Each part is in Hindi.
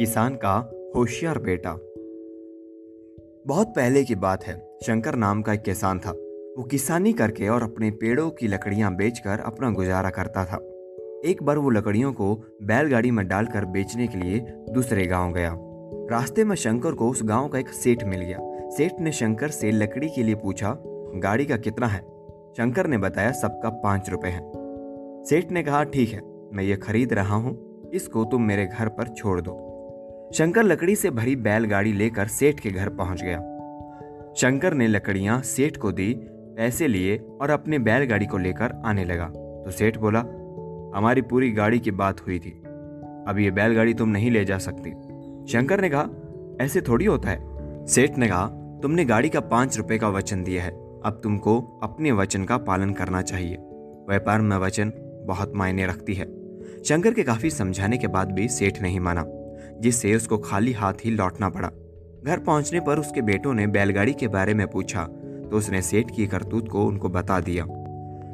किसान का होशियार बेटा। बहुत पहले की बात है, शंकर नाम का एक किसान था। वो किसानी करके और अपने पेड़ों की लकड़ियाँ बेचकर अपना गुजारा करता था। एक बार वो लकड़ियों को बैलगाड़ी में डालकर बेचने के लिए दूसरे गाँव गया। रास्ते में शंकर को उस गाँव का एक सेठ मिल गया। सेठ ने शंकर से लकड़ी के लिए पूछा, गाड़ी का कितना है? शंकर ने बताया, सबका पाँच रुपए है। सेठ ने कहा, ठीक है, मैं ये खरीद रहा हूँ। इसको तुम मेरे घर पर छोड़ दो। शंकर लकड़ी से भरी बैलगाड़ी लेकर सेठ के घर पहुँच गया। शंकर ने लकड़ियाँ सेठ को दी, पैसे लिए और अपने बैलगाड़ी को लेकर आने लगा। तो सेठ बोला, हमारी पूरी गाड़ी की बात हुई थी। अब ये बैलगाड़ी तुम नहीं ले जा सकती। शंकर ने कहा, ऐसे थोड़ी होता है। सेठ ने कहा, तुमने गाड़ी का पाँच रुपए का वचन दिया है। अब तुमको अपने वचन का पालन करना चाहिए। व्यापार में वचन बहुत मायने रखती है। शंकर के काफ़ी समझाने के बाद भी सेठ नहीं माना। जिससे उसको खाली हाथ ही लौटना पड़ा। घर पहुँचने पर उसके बेटों ने बैलगाड़ी के बारे में पूछा तो उसने सेठ की करतूत को उनको बता दिया।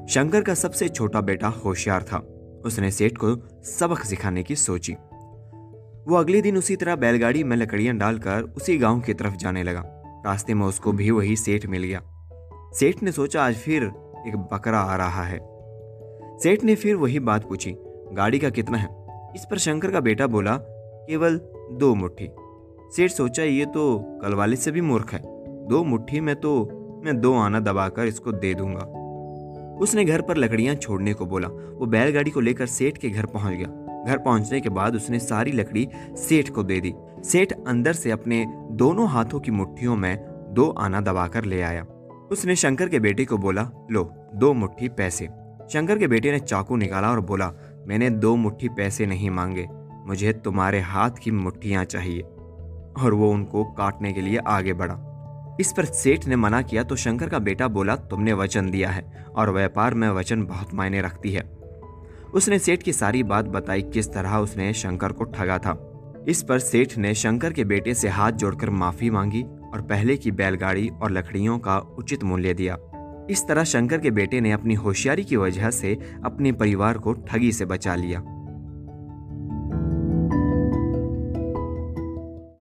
शंकर का सबसे छोटा बेटा होशियार था। उसने सेठ को सबक सिखाने की सोची। वो अगले दिन उसी तरह बैलगाड़ी में लकड़ियाँ डालकर उसी गाँव की तरफ़ जाने लगा। रास्ते में उसको भी वही सेठ मिल गया। सेठ ने सोचा, आज फिर एक बकरा आ रहा है। सेठ ने फिर वही बात पूछी, गाड़ी का कितना है? इस पर शंकर का बेटा बोला केवल दो मुट्ठी। सेठ सोचा, ये तो कल वाले से भी मूर्ख है। दो मुट्ठी में तो मैं दो आना दबाकर इसको दे दूँगा। उसने घर पर लकड़ियाँ छोड़ने को बोला। वो बैलगाड़ी को लेकर सेठ के घर पहुँच गया। घर पहुँचने के बाद उसने सारी लकड़ी सेठ को दे दी। सेठ अंदर से अपने दोनों हाथों की मुट्ठियों में दो आना दबाकर ले आया। उसने शंकर के बेटे को बोला, लो, दो मुट्ठी पैसे। शंकर के बेटे ने चाकू निकाला और बोला, मैंने दो मुट्ठी पैसे नहीं मांगे। मुझे तुम्हारे हाथ की मुट्ठियाँ चाहिए। और वो उनको काटने के लिए आगे बढ़ा। इस पर सेठ ने मना किया तो शंकर का बेटा बोला, तुमने वचन दिया है, और व्यापार में वचन बहुत मायने रखती है। उसने सेठ की सारी बात बताई, किस तरह उसने शंकर को ठगा था। इस पर सेठ ने शंकर के बेटे से हाथ जोड़कर माफ़ी मांगी और पहले की बैलगाड़ी और लकड़ियों का उचित मूल्य दिया। इस तरह शंकर के बेटे ने अपनी होशियारी की वजह से अपने परिवार को ठगी से बचा लिया।